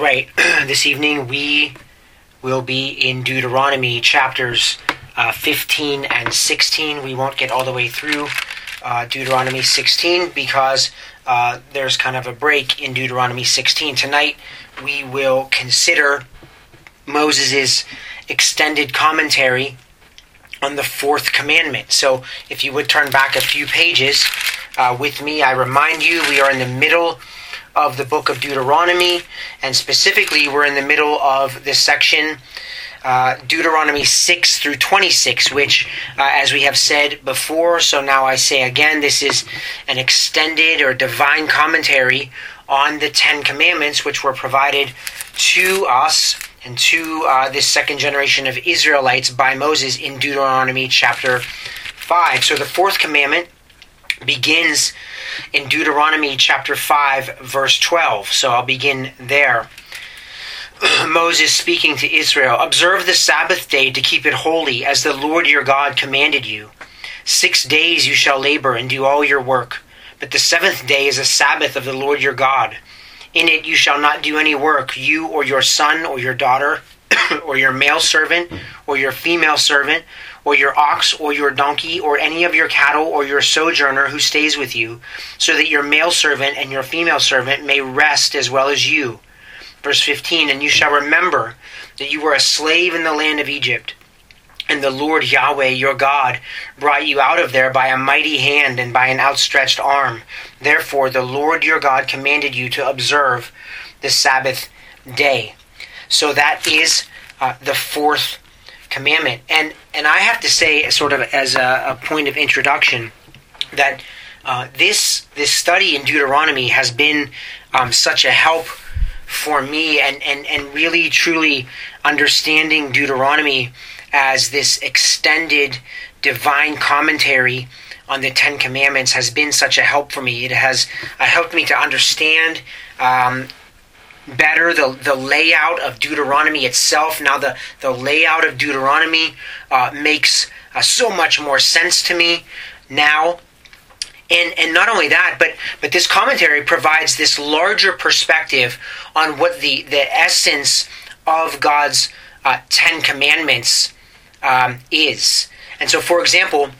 Right, this evening we will be in Deuteronomy chapters uh, 15 and 16. We won't get all the way through uh, Deuteronomy 16 because uh, there's kind of a break in Deuteronomy 16. Tonight we will consider Moses' extended commentary on the fourth commandment. So if you would turn back a few pages uh, with me, I remind you we are in the middle of the book of Deuteronomy, and specifically, we're in the middle of this section, uh, Deuteronomy 6 through 26, which, uh, as we have said before, so now I say again, this is an extended or divine commentary on the Ten Commandments, which were provided to us and to uh, this second generation of Israelites by Moses in Deuteronomy chapter 5. So the fourth commandment begins in Deuteronomy chapter 5, verse 12. So I'll begin there. Moses speaking to Israel Observe the Sabbath day to keep it holy, as the Lord your God commanded you. Six days you shall labor and do all your work, but the seventh day is a Sabbath of the Lord your God. In it you shall not do any work, you or your son or your daughter, or your male servant or your female servant, or your ox or your donkey or any of your cattle or your sojourner who stays with you, so that your male servant and your female servant may rest as well as you. Verse 15 And you shall remember that you were a slave in the land of Egypt. And the Lord Yahweh your God brought you out of there by a mighty hand and by an outstretched arm. Therefore, the Lord your God commanded you to observe the Sabbath day. So that is uh, the fourth commandment. And and I have to say, sort of as a, a point of introduction, that uh, this this study in Deuteronomy has been um, such a help for me, and, and and really truly understanding Deuteronomy as this extended divine commentary on the Ten Commandments has been such a help for me. It has uh, helped me to understand um, better the, the layout of Deuteronomy itself. Now, the, the layout of Deuteronomy uh, makes uh, so much more sense to me now. And, and not only that, but, but this commentary provides this larger perspective on what the, the essence of God's uh, Ten Commandments um, is. And so, for example,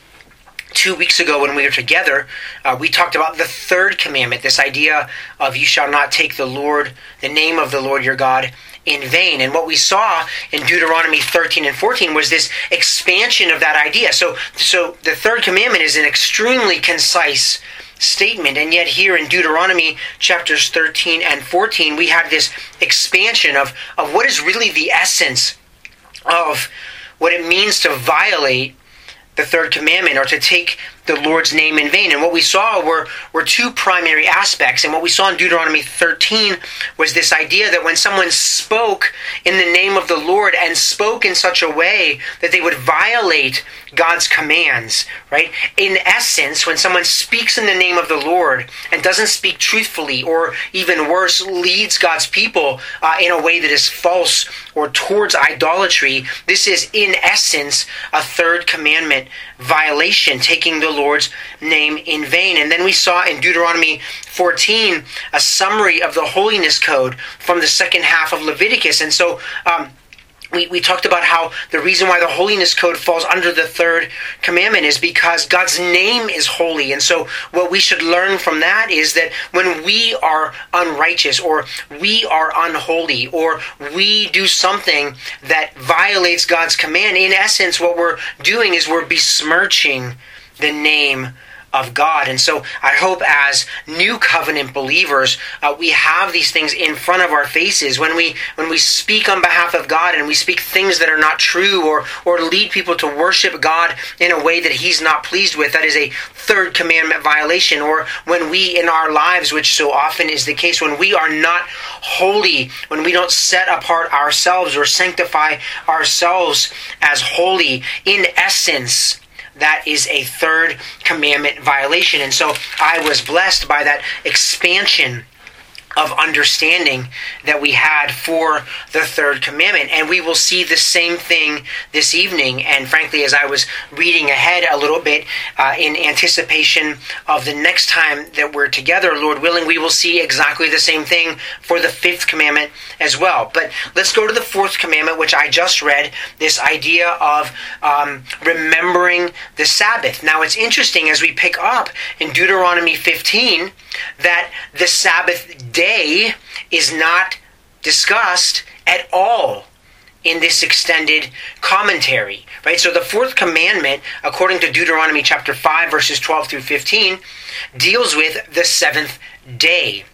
two weeks ago when we were together, uh, we talked about the third commandment this idea of you shall not take the Lord, the name of the Lord your God, in vain. And what we saw in Deuteronomy 13 and 14 was this expansion of that idea. So, so the third commandment is an extremely concise statement. And yet, here in Deuteronomy chapters 13 and 14, we have this expansion of, of what is really the essence of what it means to violate the third commandment or to take the Lord's name in vain. And what we saw were, were two primary aspects. And what we saw in Deuteronomy 13 was this idea that when someone spoke in the name of the Lord and spoke in such a way that they would violate God's commands, right? In essence, when someone speaks in the name of the Lord and doesn't speak truthfully, or even worse, leads God's people uh, in a way that is false or towards idolatry, this is in essence a third commandment violation, taking the Lord's name in vain. And then we saw in Deuteronomy 14 a summary of the holiness code from the second half of Leviticus. And so, um, we, we talked about how the reason why the holiness code falls under the third commandment is because God's name is holy. And so, what we should learn from that is that when we are unrighteous or we are unholy or we do something that violates God's command, in essence, what we're doing is we're besmirching the name of God. And so I hope as new covenant believers, uh, we have these things in front of our faces when we when we speak on behalf of God and we speak things that are not true or or lead people to worship God in a way that he's not pleased with. That is a third commandment violation or when we in our lives, which so often is the case when we are not holy, when we don't set apart ourselves or sanctify ourselves as holy in essence, that is a third commandment violation. And so I was blessed by that expansion of understanding that we had for the third commandment. And we will see the same thing this evening. And frankly, as I was reading ahead a little bit uh, in anticipation of the next time that we're together, Lord willing, we will see exactly the same thing for the fifth commandment as well. But let's go to the fourth commandment, which I just read this idea of um, remembering the Sabbath. Now, it's interesting as we pick up in Deuteronomy 15 that the Sabbath day is not discussed at all in this extended commentary right? So the fourth commandment according to deuteronomy chapter 5 verses 12 through 15 deals with the seventh day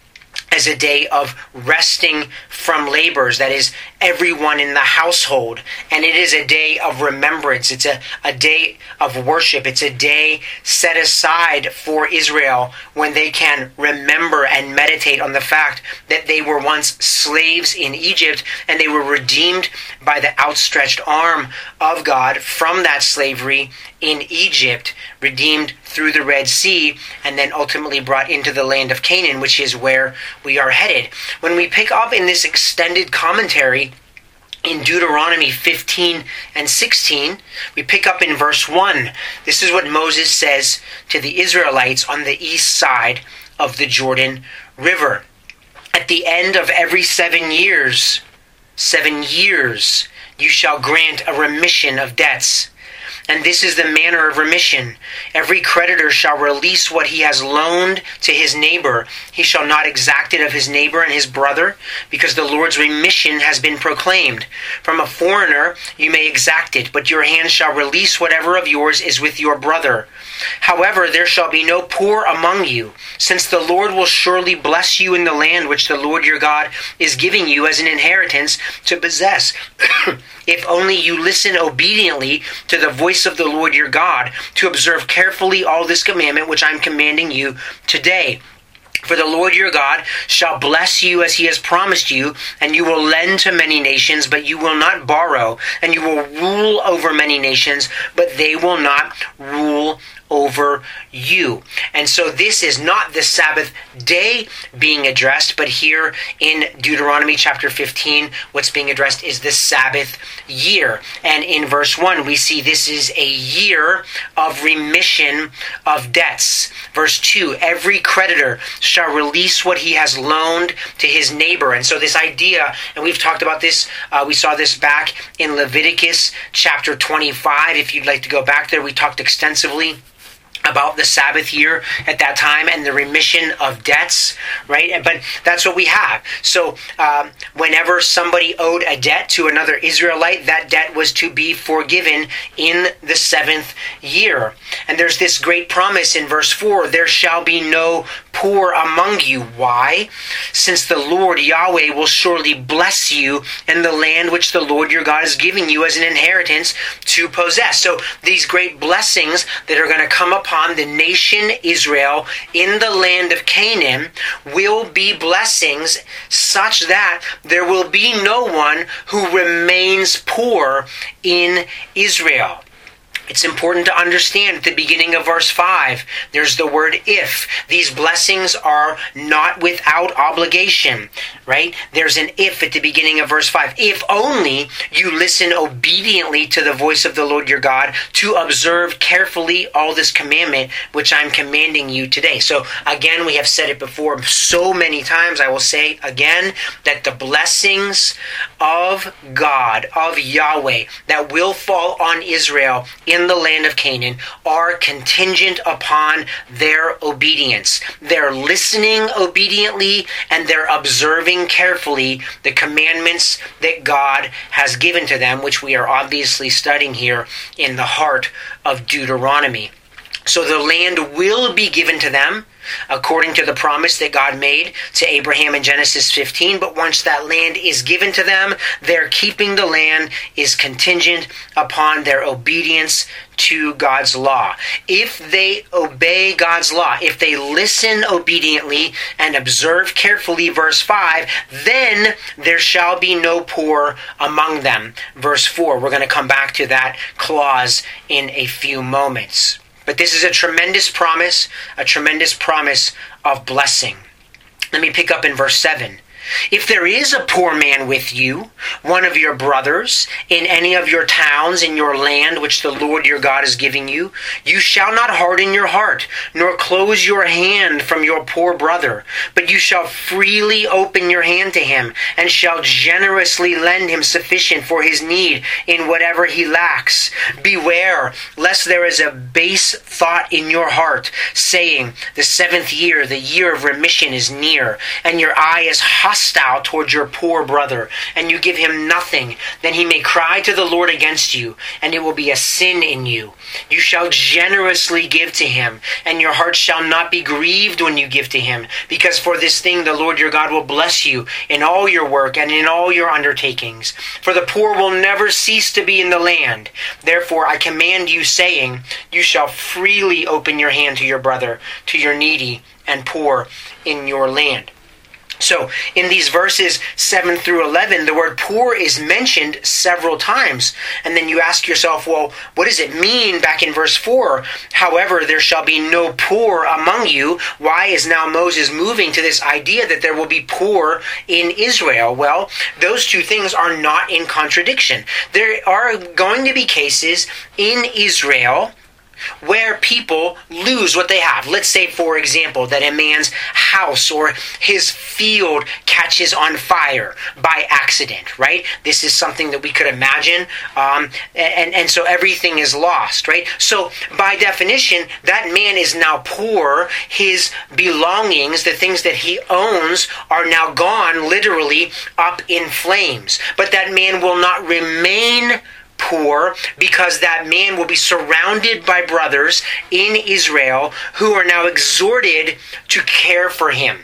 as a day of resting from labors. That is, everyone in the household. And it is a day of remembrance. It's a, a day of worship. It's a day set aside for Israel when they can remember and meditate on the fact that they were once slaves in Egypt and they were redeemed by the outstretched arm of God from that slavery in Egypt, redeemed through the Red Sea, and then ultimately brought into the land of Canaan, which is where we are headed. When we pick up in this extended commentary, in Deuteronomy 15 and 16, we pick up in verse 1. This is what Moses says to the Israelites on the east side of the Jordan River. At the end of every seven years, seven years, you shall grant a remission of debts and this is the manner of remission. Every creditor shall release what he has loaned to his neighbor. He shall not exact it of his neighbor and his brother, because the Lord's remission has been proclaimed. From a foreigner you may exact it, but your hand shall release whatever of yours is with your brother. However, there shall be no poor among you, since the Lord will surely bless you in the land which the Lord your God is giving you as an inheritance to possess. if only you listen obediently to the voice of the Lord your God, to observe carefully all this commandment which I'm commanding you today. For the Lord your God shall bless you as he has promised you, and you will lend to many nations, but you will not borrow, and you will rule over many nations, but they will not rule over you. And so this is not the Sabbath day being addressed, but here in Deuteronomy chapter 15, what's being addressed is the Sabbath year. And in verse 1, we see this is a year of remission of debts. Verse 2 Every creditor shall release what he has loaned to his neighbor. And so, this idea, and we've talked about this, uh, we saw this back in Leviticus chapter 25. If you'd like to go back there, we talked extensively about the Sabbath year at that time and the remission of debts, right? But that's what we have. So, um, whenever somebody owed a debt to another Israelite, that debt was to be forgiven in the seventh year. And there's this great promise in verse 4 there shall be no poor among you. Why? Since the Lord Yahweh will surely bless you in the land which the Lord your God is giving you as an inheritance to possess. So, these great blessings that are going to come upon the nation Israel in the land of Canaan will be blessings such that there will be no one who remains poor in Israel. It's important to understand at the beginning of verse 5, there's the word if. These blessings are not without obligation, right? There's an if at the beginning of verse 5. If only you listen obediently to the voice of the Lord your God to observe carefully all this commandment which I'm commanding you today. So, again, we have said it before so many times. I will say again that the blessings of God, of Yahweh, that will fall on Israel in the land of Canaan are contingent upon their obedience. They're listening obediently and they're observing carefully the commandments that God has given to them, which we are obviously studying here in the heart of Deuteronomy. So the land will be given to them according to the promise that God made to Abraham in Genesis 15. But once that land is given to them, their keeping the land is contingent upon their obedience to God's law. If they obey God's law, if they listen obediently and observe carefully, verse 5, then there shall be no poor among them. Verse 4, we're going to come back to that clause in a few moments. But this is a tremendous promise, a tremendous promise of blessing. Let me pick up in verse 7. If there is a poor man with you, one of your brothers, in any of your towns in your land which the Lord your God is giving you, you shall not harden your heart, nor close your hand from your poor brother, but you shall freely open your hand to him, and shall generously lend him sufficient for his need in whatever he lacks. Beware lest there is a base thought in your heart, saying, The seventh year, the year of remission is near, and your eye is hostile hostile towards your poor brother, and you give him nothing, then he may cry to the Lord against you, and it will be a sin in you. You shall generously give to him, and your heart shall not be grieved when you give to him, because for this thing the Lord your God will bless you in all your work and in all your undertakings. For the poor will never cease to be in the land. Therefore I command you, saying, You shall freely open your hand to your brother, to your needy and poor in your land. So, in these verses 7 through 11, the word poor is mentioned several times. And then you ask yourself, well, what does it mean back in verse 4? However, there shall be no poor among you. Why is now Moses moving to this idea that there will be poor in Israel? Well, those two things are not in contradiction. There are going to be cases in Israel where people lose what they have. Let's say, for example, that a man's house or his field catches on fire by accident, right? This is something that we could imagine, um, and, and so everything is lost, right? So, by definition, that man is now poor. His belongings, the things that he owns, are now gone, literally up in flames. But that man will not remain poor because that man will be surrounded by brothers in Israel who are now exhorted to care for him.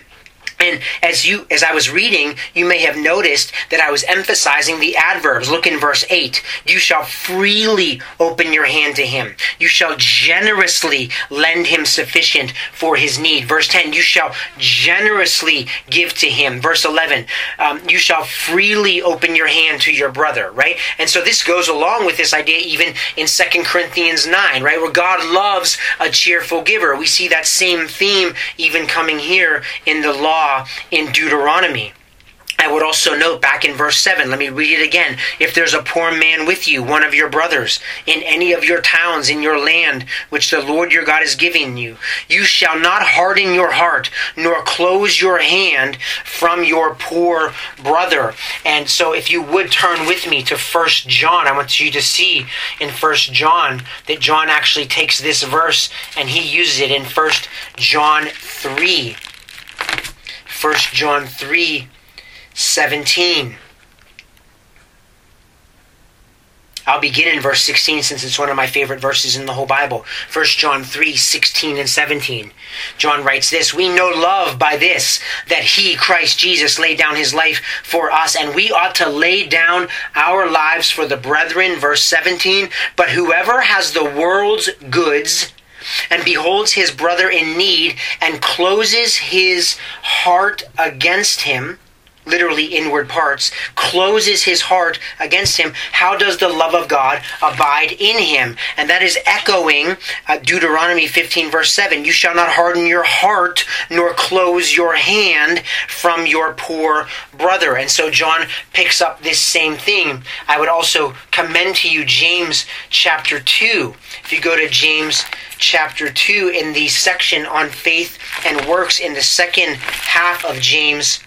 And as you as I was reading, you may have noticed that I was emphasizing the adverbs. Look in verse 8. You shall freely open your hand to him. You shall generously lend him sufficient for his need. Verse 10, you shall generously give to him. Verse 11, um, you shall freely open your hand to your brother, right? And so this goes along with this idea even in Second Corinthians 9, right? Where God loves a cheerful giver. We see that same theme even coming here in the law in Deuteronomy. I would also note back in verse 7, let me read it again. If there's a poor man with you, one of your brothers, in any of your towns in your land, which the Lord your God is giving you, you shall not harden your heart, nor close your hand from your poor brother. And so if you would turn with me to First John, I want you to see in First John that John actually takes this verse and he uses it in First John 3. 1 John 3 17. I'll begin in verse 16 since it's one of my favorite verses in the whole Bible. 1 John 3 16 and 17. John writes this We know love by this, that he, Christ Jesus, laid down his life for us, and we ought to lay down our lives for the brethren. Verse 17. But whoever has the world's goods and beholds his brother in need and closes his heart against him, literally inward parts, closes his heart against him, how does the love of God abide in him? And that is echoing uh, Deuteronomy 15, verse 7. You shall not harden your heart, nor close your hand from your poor brother. And so John picks up this same theme. I would also commend to you James chapter 2. If you go to James chapter 2 in the section on faith and works in the second half of James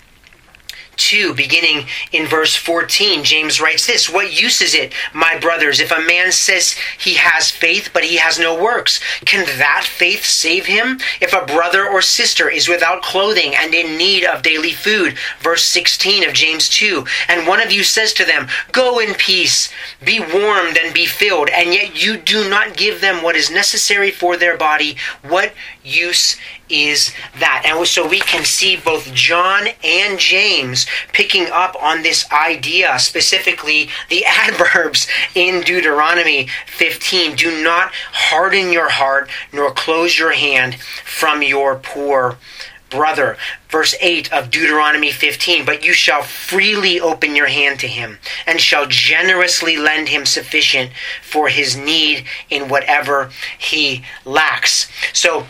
2, beginning in verse 14, James writes this What use is it, my brothers, if a man says he has faith, but he has no works? Can that faith save him? If a brother or sister is without clothing and in need of daily food, verse 16 of James 2, and one of you says to them, Go in peace, be warmed and be filled, and yet you do not give them what is necessary for their body, what use is that. And so we can see both John and James picking up on this idea, specifically the adverbs in Deuteronomy 15. Do not harden your heart nor close your hand from your poor brother. Verse 8 of Deuteronomy 15 But you shall freely open your hand to him, and shall generously lend him sufficient for his need in whatever he lacks. So,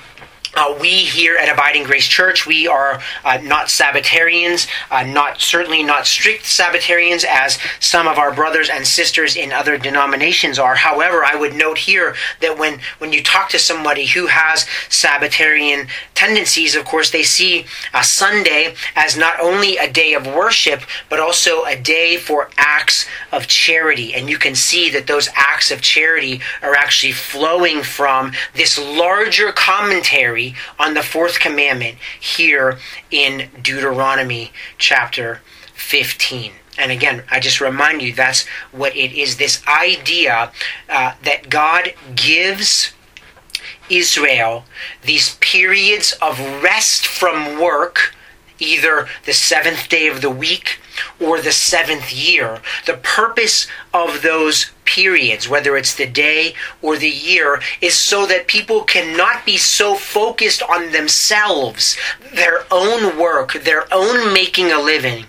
uh, we here at Abiding Grace Church, we are uh, not Sabbatarians, uh, not certainly not strict Sabbatarians as some of our brothers and sisters in other denominations are. However, I would note here that when when you talk to somebody who has Sabbatarian tendencies, of course, they see a Sunday as not only a day of worship but also a day for acts of charity, and you can see that those acts of charity are actually flowing from this larger commentary on the fourth commandment here in Deuteronomy chapter 15. And again, I just remind you that's what it is this idea uh, that God gives Israel these periods of rest from work, either the seventh day of the week or the seventh year. The purpose of those periods, whether it's the day or the year, is so that people cannot be so focused on themselves, their own work, their own making a living,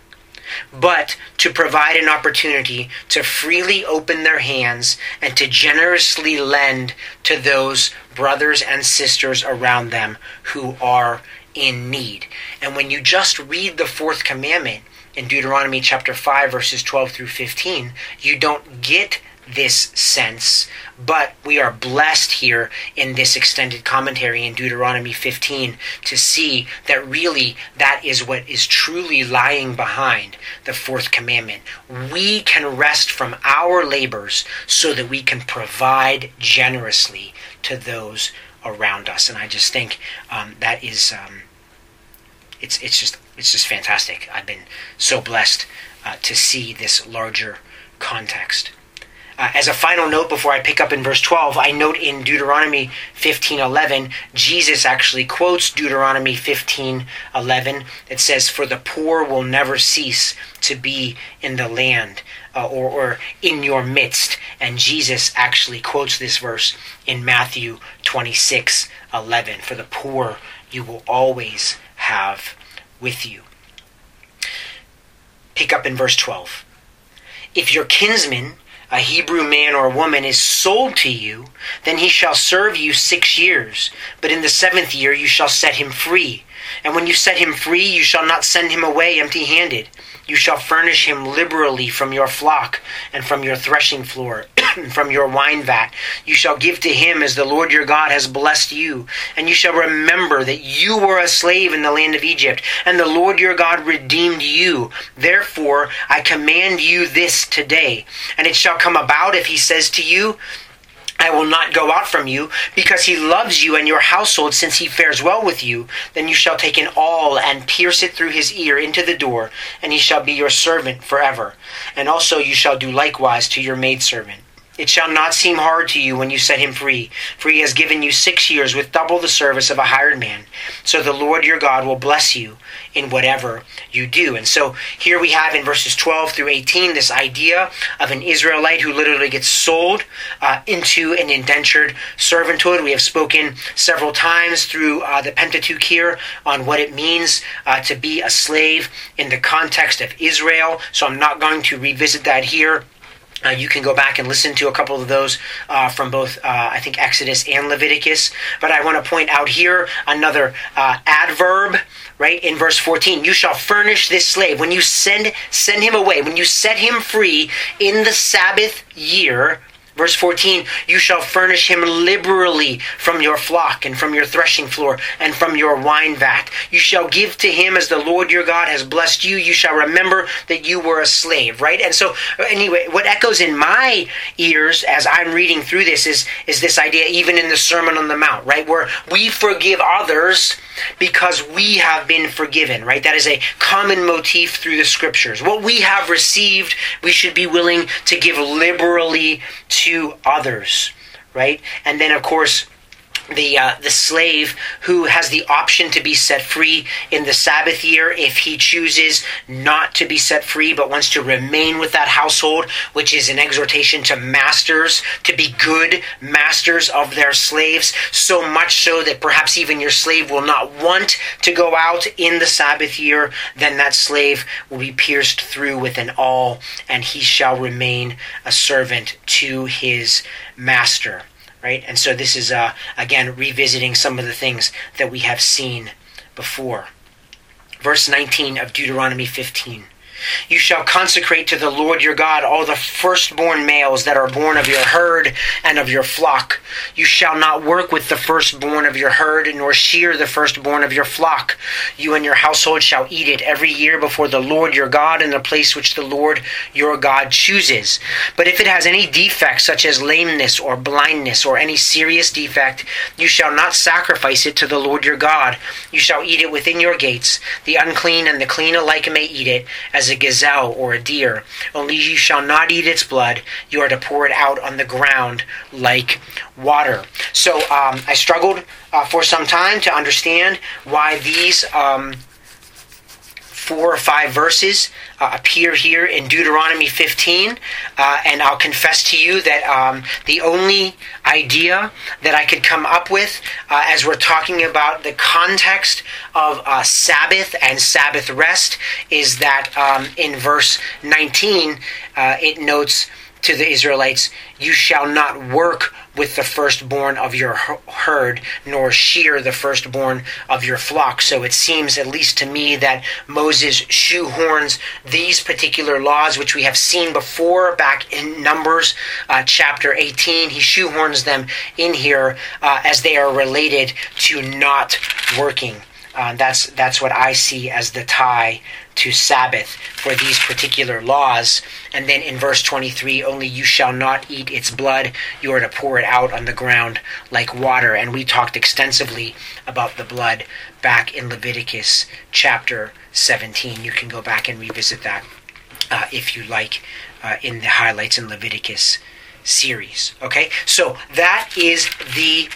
but to provide an opportunity to freely open their hands and to generously lend to those brothers and sisters around them who are in need. And when you just read the fourth commandment, in Deuteronomy chapter 5, verses 12 through 15, you don't get this sense, but we are blessed here in this extended commentary in Deuteronomy 15 to see that really that is what is truly lying behind the fourth commandment. We can rest from our labors so that we can provide generously to those around us. And I just think um, that is. Um, it's it's just it's just fantastic. I've been so blessed uh, to see this larger context. Uh, as a final note before I pick up in verse 12, I note in Deuteronomy 15:11, Jesus actually quotes Deuteronomy 15:11. It says, "For the poor will never cease to be in the land uh, or, or in your midst." And Jesus actually quotes this verse in Matthew 26:11, "For the poor you will always have with you. Pick up in verse 12. If your kinsman, a Hebrew man or woman, is sold to you, then he shall serve you six years. But in the seventh year you shall set him free. And when you set him free, you shall not send him away empty handed. You shall furnish him liberally from your flock and from your threshing floor, from your wine vat. You shall give to him as the Lord your God has blessed you. And you shall remember that you were a slave in the land of Egypt, and the Lord your God redeemed you. Therefore, I command you this today. And it shall come about if he says to you, I will not go out from you, because he loves you and your household, since he fares well with you. Then you shall take an awl and pierce it through his ear into the door, and he shall be your servant forever. And also you shall do likewise to your maidservant. It shall not seem hard to you when you set him free, for he has given you six years with double the service of a hired man. So the Lord your God will bless you in whatever you do. And so here we have in verses 12 through 18 this idea of an Israelite who literally gets sold uh, into an indentured servanthood. We have spoken several times through uh, the Pentateuch here on what it means uh, to be a slave in the context of Israel. So I'm not going to revisit that here. Uh, you can go back and listen to a couple of those uh, from both, uh, I think, Exodus and Leviticus. But I want to point out here another uh, adverb, right, in verse 14. You shall furnish this slave. When you send, send him away, when you set him free in the Sabbath year, Verse 14, you shall furnish him liberally from your flock and from your threshing floor and from your wine vat. You shall give to him as the Lord your God has blessed you. You shall remember that you were a slave, right? And so, anyway, what echoes in my ears as I'm reading through this is, is this idea, even in the Sermon on the Mount, right? Where we forgive others because we have been forgiven, right? That is a common motif through the scriptures. What we have received, we should be willing to give liberally to others, right? And then, of course, the uh, the slave who has the option to be set free in the Sabbath year if he chooses not to be set free but wants to remain with that household, which is an exhortation to masters to be good masters of their slaves, so much so that perhaps even your slave will not want to go out in the Sabbath year, then that slave will be pierced through with an awl and he shall remain a servant to his master right? And so this is, uh, again, revisiting some of the things that we have seen before. Verse 19 of Deuteronomy 15. You shall consecrate to the Lord your God all the firstborn males that are born of your herd and of your flock. You shall not work with the firstborn of your herd, nor shear the firstborn of your flock. You and your household shall eat it every year before the Lord your God in the place which the Lord your God chooses. But if it has any defect, such as lameness or blindness or any serious defect, you shall not sacrifice it to the Lord your God. You shall eat it within your gates. The unclean and the clean alike may eat it, as a a gazelle or a deer. Only you shall not eat its blood. You are to pour it out on the ground like water. So um, I struggled uh, for some time to understand why these. Um, four or five verses uh, appear here in Deuteronomy 15, uh, and I'll confess to you that um, the only idea that I could come up with uh, as we're talking about the context of uh, Sabbath and Sabbath rest is that um, in verse 19 uh, it notes to the Israelites, You shall not work with the firstborn of your herd, nor shear the firstborn of your flock. So it seems, at least to me, that Moses shoehorns these particular laws, which we have seen before back in Numbers uh, chapter 18, he shoehorns them in here uh, as they are related to not working. Uh, that's that's what I see as the tie to Sabbath for these particular laws. And then in verse 23, only you shall not eat its blood, you are to pour it out on the ground like water. And we talked extensively about the blood back in Leviticus chapter 17. You can go back and revisit that uh, if you like uh, in the highlights in Leviticus series. Okay, so that is the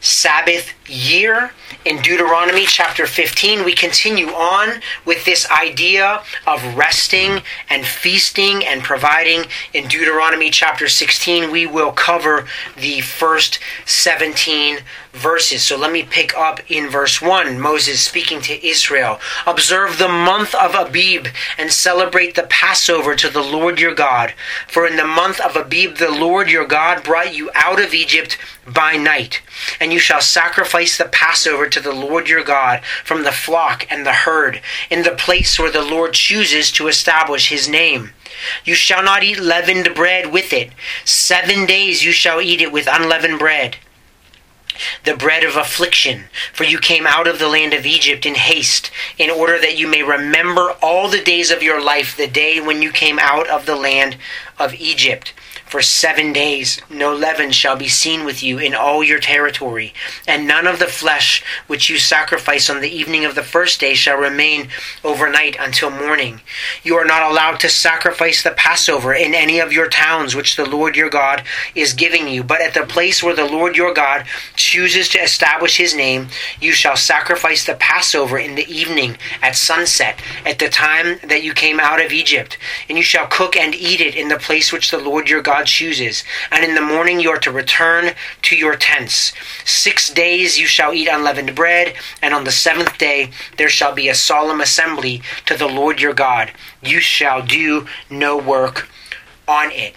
Sabbath year. In Deuteronomy chapter 15, we continue on with this idea of resting and feasting and providing. In Deuteronomy chapter 16, we will cover the first 17 verses. So let me pick up in verse 1. Moses speaking to Israel Observe the month of Abib and celebrate the Passover to the Lord your God. For in the month of Abib, the Lord your God brought you out of Egypt by night. And you shall sacrifice the Passover to the Lord your God from the flock and the herd, in the place where the Lord chooses to establish his name. You shall not eat leavened bread with it. Seven days you shall eat it with unleavened bread the bread of affliction, for you came out of the land of Egypt in haste, in order that you may remember all the days of your life, the day when you came out of the land of Egypt. For seven days. No leaven shall be seen with you in all your territory, and none of the flesh which you sacrifice on the evening of the first day shall remain overnight until morning. You are not allowed to sacrifice the Passover in any of your towns which the Lord your God is giving you, but at the place where the Lord your God chooses to establish his name, you shall sacrifice the Passover in the evening at sunset, at the time that you came out of Egypt, and you shall cook and eat it in the place which the Lord your God God chooses. And in the morning you are to return to your tents. Six days you shall eat unleavened bread, and on the seventh day there shall be a solemn assembly to the Lord your God. You shall do no work on it.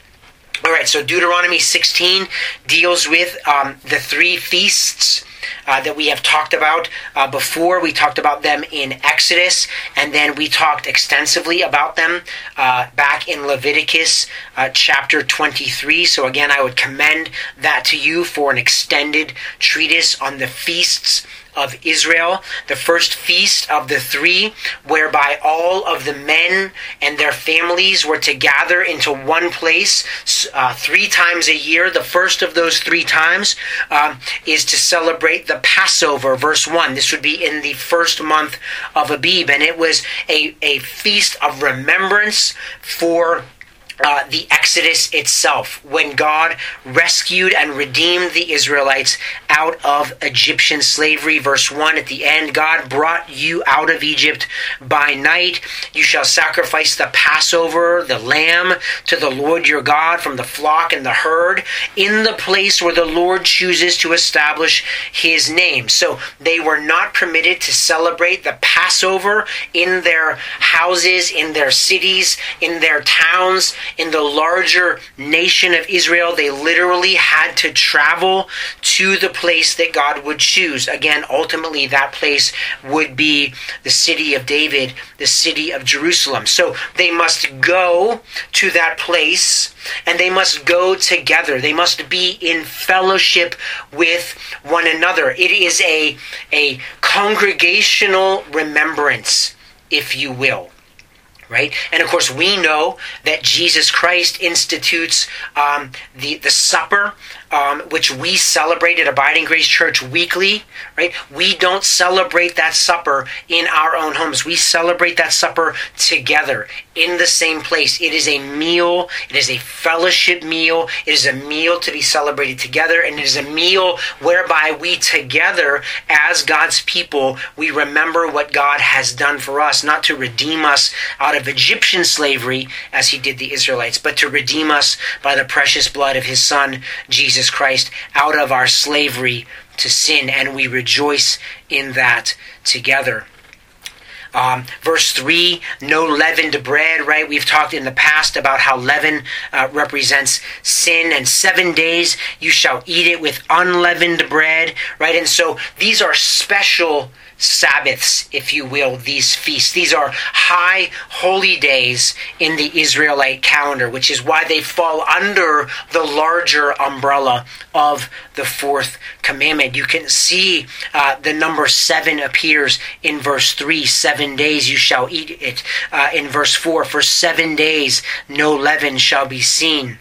All right, so Deuteronomy 16 deals with um, the three feasts uh, that we have talked about uh, before. We talked about them in Exodus, and then we talked extensively about them uh, back in Leviticus uh, chapter 23. So, again, I would commend that to you for an extended treatise on the feasts of Israel, the first feast of the three, whereby all of the men and their families were to gather into one place uh, three times a year. The first of those three times uh, is to celebrate the Passover, verse 1. This would be in the first month of Abib, and it was a, a feast of remembrance for uh, the Exodus itself, when God rescued and redeemed the Israelites out of Egyptian slavery. Verse 1 at the end God brought you out of Egypt by night. You shall sacrifice the Passover, the lamb, to the Lord your God from the flock and the herd in the place where the Lord chooses to establish his name. So they were not permitted to celebrate the Passover in their houses, in their cities, in their towns, in the larger nation of Israel. They literally had to travel to the place that God would choose. Again, ultimately, that place would be the city of David, the city of Jerusalem. So they must go to that place and they must go together. They must be in fellowship with one another. It is a, a congregational remembrance, if you will right? And of course, we know that Jesus Christ institutes um, the the supper um, which we celebrate at Abiding Grace Church weekly, right? We don't celebrate that supper in our own homes. We celebrate that supper together in the same place. It is a meal, it is a fellowship meal, it is a meal to be celebrated together, and it is a meal whereby we together, as God's people, we remember what God has done for us, not to redeem us out of Egyptian slavery as he did the Israelites, but to redeem us by the precious blood of his Son, Jesus Christ out of our slavery to sin, and we rejoice in that together. Um, verse 3, no leavened bread, right? We've talked in the past about how leaven uh, represents sin, and seven days you shall eat it with unleavened bread, right? And so these are special Sabbaths, if you will, these feasts. These are high holy days in the Israelite calendar, which is why they fall under the larger umbrella of the fourth commandment. You can see uh, the number seven appears in verse 3 seven days you shall eat it. Uh, in verse 4 for seven days no leaven shall be seen.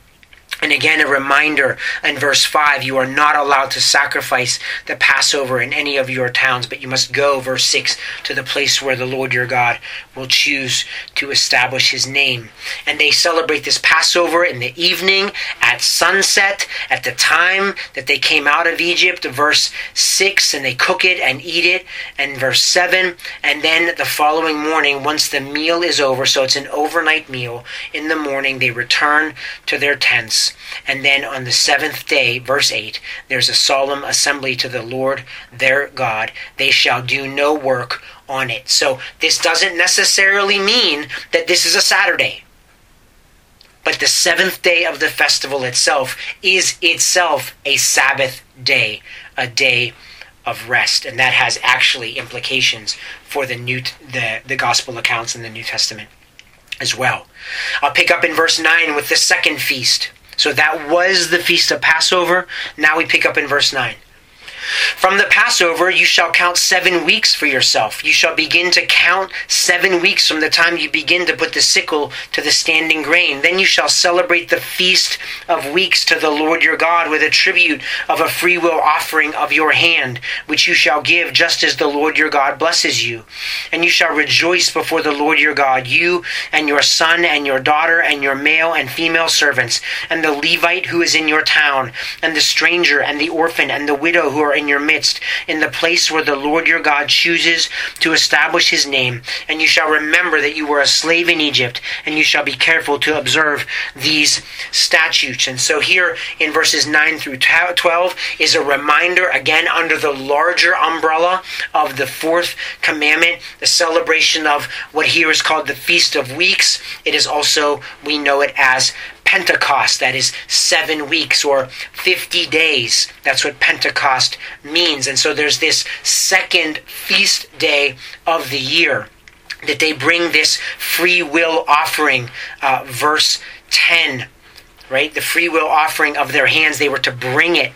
And again, a reminder in verse 5 you are not allowed to sacrifice the Passover in any of your towns, but you must go, verse 6, to the place where the Lord your God will choose to establish his name. And they celebrate this Passover in the evening at sunset, at the time that they came out of Egypt, verse 6, and they cook it and eat it, and verse 7. And then the following morning, once the meal is over, so it's an overnight meal, in the morning they return to their tents and then on the seventh day, verse 8, there's a solemn assembly to the Lord their God. They shall do no work on it. So this doesn't necessarily mean that this is a Saturday. But the seventh day of the festival itself is itself a Sabbath day, a day of rest, and that has actually implications for the new the, the gospel accounts in the New Testament as well. I'll pick up in verse 9 with the second feast. So that was the feast of Passover. Now we pick up in verse 9. From the Passover you shall count seven weeks for yourself. You shall begin to count seven weeks from the time you begin to put the sickle to the standing grain. Then you shall celebrate the feast of weeks to the Lord your God with a tribute of a freewill offering of your hand, which you shall give just as the Lord your God blesses you. And you shall rejoice before the Lord your God, you and your son and your daughter and your male and female servants, and the Levite who is in your town, and the stranger and the orphan and the widow who are in your midst, in the place where the Lord your God chooses to establish his name. And you shall remember that you were a slave in Egypt, and you shall be careful to observe these statutes. And so here in verses 9 through 12 is a reminder, again, under the larger umbrella of the fourth commandment, the celebration of what here is called the Feast of Weeks. It is also, we know it as Pentecost, that is seven weeks or 50 days. That's what Pentecost means. And so there's this second feast day of the year that they bring this free will offering, uh, verse 10, right? The free will offering of their hands, they were to bring it.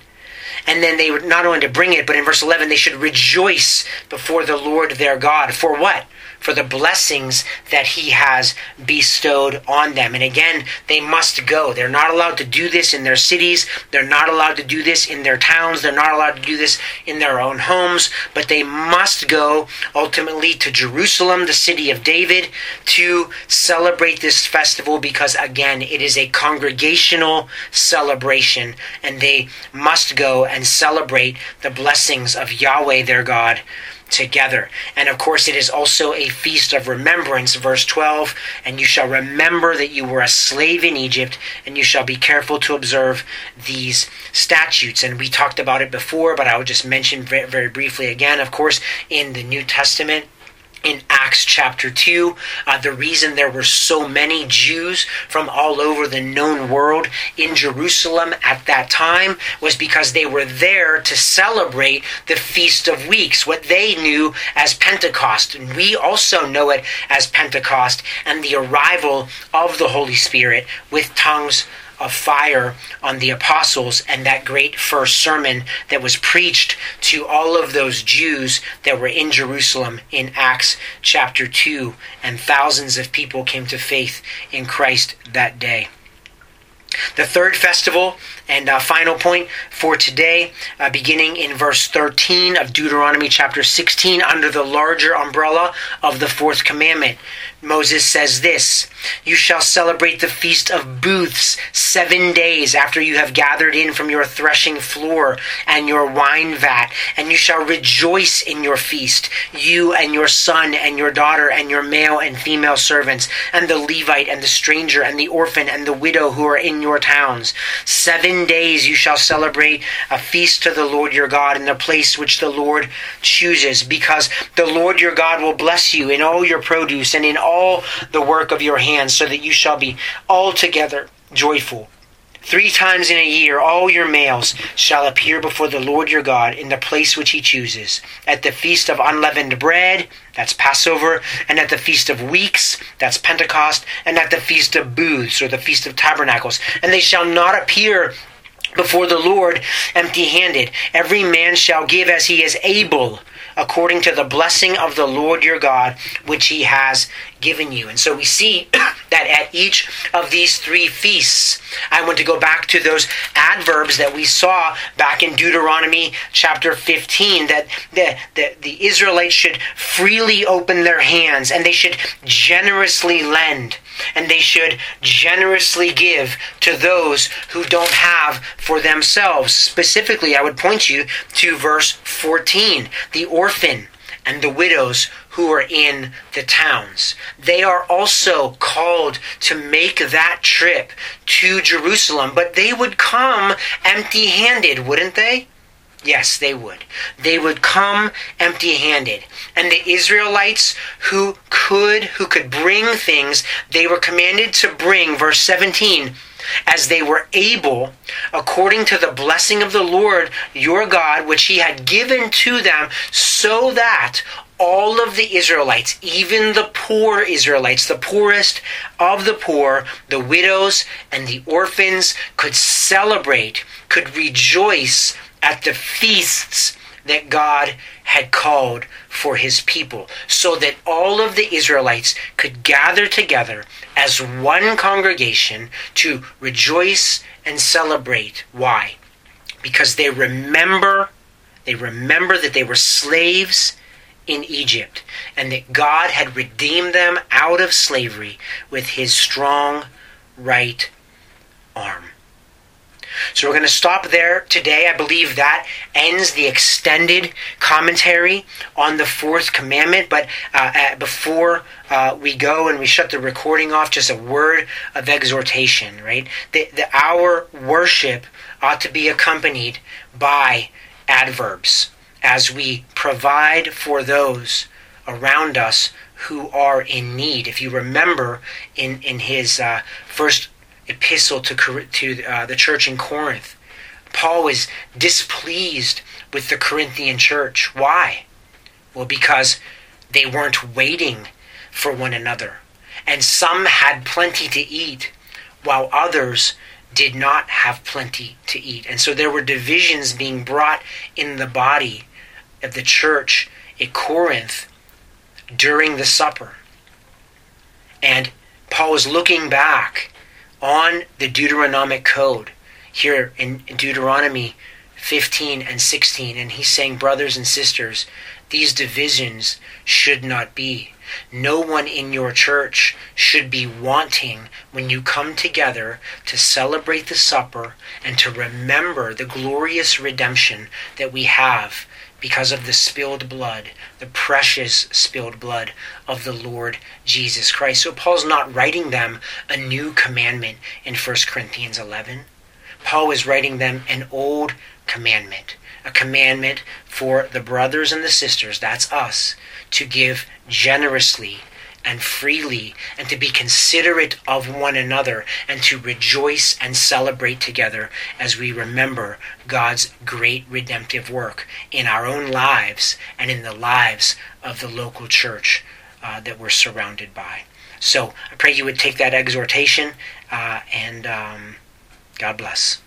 And then they were not only to bring it, but in verse 11, they should rejoice before the Lord their God. For what? For the blessings that he has bestowed on them. And again, they must go. They're not allowed to do this in their cities. They're not allowed to do this in their towns. They're not allowed to do this in their own homes. But they must go ultimately to Jerusalem, the city of David, to celebrate this festival because, again, it is a congregational celebration. And they must go and celebrate the blessings of Yahweh their God together. And of course, it is also a feast of remembrance, verse 12. And you shall remember that you were a slave in Egypt, and you shall be careful to observe these statutes. And we talked about it before, but I will just mention very, very briefly again. Of course, in the New Testament, in Acts chapter 2. Uh, the reason there were so many Jews from all over the known world in Jerusalem at that time was because they were there to celebrate the Feast of Weeks, what they knew as Pentecost. And we also know it as Pentecost and the arrival of the Holy Spirit with tongues of fire on the apostles and that great first sermon that was preached to all of those Jews that were in Jerusalem in Acts chapter 2. And thousands of people came to faith in Christ that day. The third festival and uh, final point for today, uh, beginning in verse 13 of Deuteronomy chapter 16, under the larger umbrella of the fourth commandment. Moses says this You shall celebrate the feast of booths seven days after you have gathered in from your threshing floor and your wine vat, and you shall rejoice in your feast, you and your son and your daughter and your male and female servants, and the Levite and the stranger and the orphan and the widow who are in your towns. Seven days you shall celebrate a feast to the Lord your God in the place which the Lord chooses, because the Lord your God will bless you in all your produce and in all the work of your hands, so that you shall be altogether joyful. Three times in a year all your males shall appear before the Lord your God in the place which he chooses, at the feast of unleavened bread, that's Passover, and at the feast of weeks, that's Pentecost, and at the feast of booths, or the feast of tabernacles. And they shall not appear before the Lord empty handed. Every man shall give as he is able according to the blessing of the Lord your God, which he has given you. And so we see that at each of these three feasts, I want to go back to those adverbs that we saw back in Deuteronomy chapter 15 that the, the, the Israelites should freely open their hands and they should generously lend and they should generously give to those who don't have for themselves. Specifically, I would point you to verse 14 the orphan and the widows who are in the towns. They are also called to make that trip to Jerusalem, but they would come empty handed, wouldn't they? Yes, they would. They would come empty-handed. And the Israelites who could who could bring things, they were commanded to bring verse 17 as they were able according to the blessing of the Lord your God which he had given to them so that all of the Israelites, even the poor Israelites, the poorest of the poor, the widows and the orphans, could celebrate, could rejoice at the feasts that God had called for his people, so that all of the Israelites could gather together as one congregation to rejoice and celebrate. Why? Because they remember, they remember that they were slaves in Egypt and that God had redeemed them out of slavery with his strong right arm. So we're going to stop there today. I believe that ends the extended commentary on the fourth commandment. But uh, uh, before uh, we go and we shut the recording off, just a word of exhortation, right? The, the, our worship ought to be accompanied by adverbs as we provide for those around us who are in need. If you remember in, in his uh, first epistle to, to uh, the church in Corinth. Paul was displeased with the Corinthian church. Why? Well, because they weren't waiting for one another. And some had plenty to eat, while others did not have plenty to eat. And so there were divisions being brought in the body of the church at Corinth during the supper. And Paul is looking back on the Deuteronomic code here in Deuteronomy 15 and 16, and he's saying, Brothers and sisters, these divisions should not be. No one in your church should be wanting when you come together to celebrate the supper and to remember the glorious redemption that we have because of the spilled blood, the precious spilled blood of the Lord Jesus Christ. So Paul's not writing them a new commandment in 1 Corinthians 11. Paul is writing them an old commandment, a commandment for the brothers and the sisters, that's us, to give generously and freely and to be considerate of one another and to rejoice and celebrate together as we remember God's great redemptive work in our own lives and in the lives of the local church uh, that we're surrounded by. So I pray you would take that exhortation uh, and um, God bless.